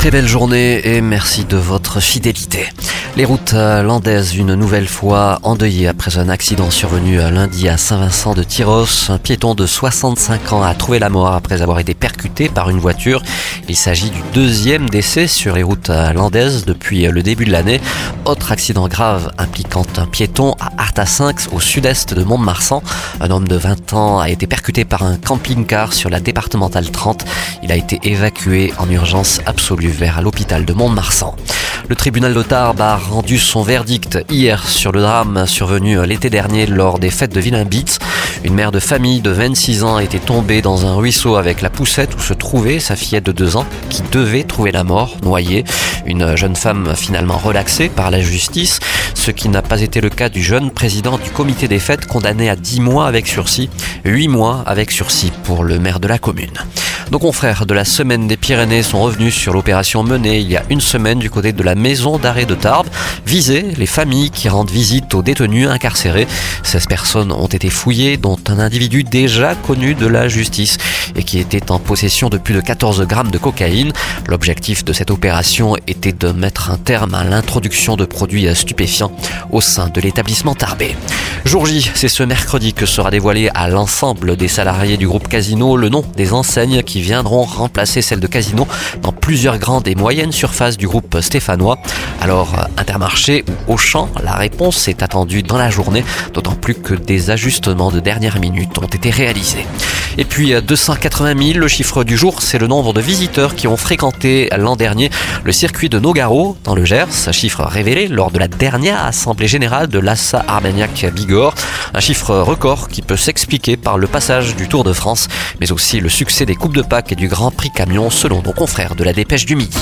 Très belle journée et merci de votre fidélité. Les routes landaises une nouvelle fois endeuillées après un accident survenu lundi à Saint-Vincent de Tyros. Un piéton de 65 ans a trouvé la mort après avoir été percuté par une voiture. Il s'agit du deuxième décès sur les routes landaises depuis le début de l'année. Autre accident grave impliquant un piéton à Artasynx au sud-est de Mont-de-Marsan. Un homme de 20 ans a été percuté par un camping-car sur la départementale 30. Il a été évacué en urgence absolue vers l'hôpital de Mont-de-Marsan. Le tribunal de Tarbes a rendu son verdict hier sur le drame survenu l'été dernier lors des fêtes de Villain-Bitz. Une mère de famille de 26 ans était tombée dans un ruisseau avec la poussette où se trouvait sa fillette de 2 ans qui devait trouver la mort, noyée. Une jeune femme finalement relaxée par la justice, ce qui n'a pas été le cas du jeune président du comité des fêtes condamné à 10 mois avec sursis, 8 mois avec sursis pour le maire de la commune. Nos confrères de la Semaine des Pyrénées sont revenus sur l'opération menée il y a une semaine du côté de la maison d'arrêt de Tarbes, viser les familles qui rendent visite aux détenus incarcérés. 16 personnes ont été fouillées, dont un individu déjà connu de la justice et qui était en possession de plus de 14 grammes de cocaïne. L'objectif de cette opération était de mettre un terme à l'introduction de produits stupéfiants au sein de l'établissement tarbé. Jour J, c'est ce mercredi que sera dévoilé à l'ensemble des salariés du groupe Casino le nom des enseignes qui viendront remplacer celles de Casino dans plusieurs grandes et moyennes surfaces du groupe stéphanois. Alors, Intermarché ou Auchan, la réponse est attendue dans la journée, d'autant plus que des ajustements de dernière minute ont été réalisés. Et puis 280 000, le chiffre du jour, c'est le nombre de visiteurs qui ont fréquenté l'an dernier le circuit de Nogaro dans le Gers, chiffre révélé lors de la dernière assemblée générale de l'Assa Armagnac Bigorre, un chiffre record qui peut s'expliquer par le passage du Tour de France, mais aussi le succès des Coupes de Pâques et du Grand Prix Camion selon nos confrères de la Dépêche du Midi.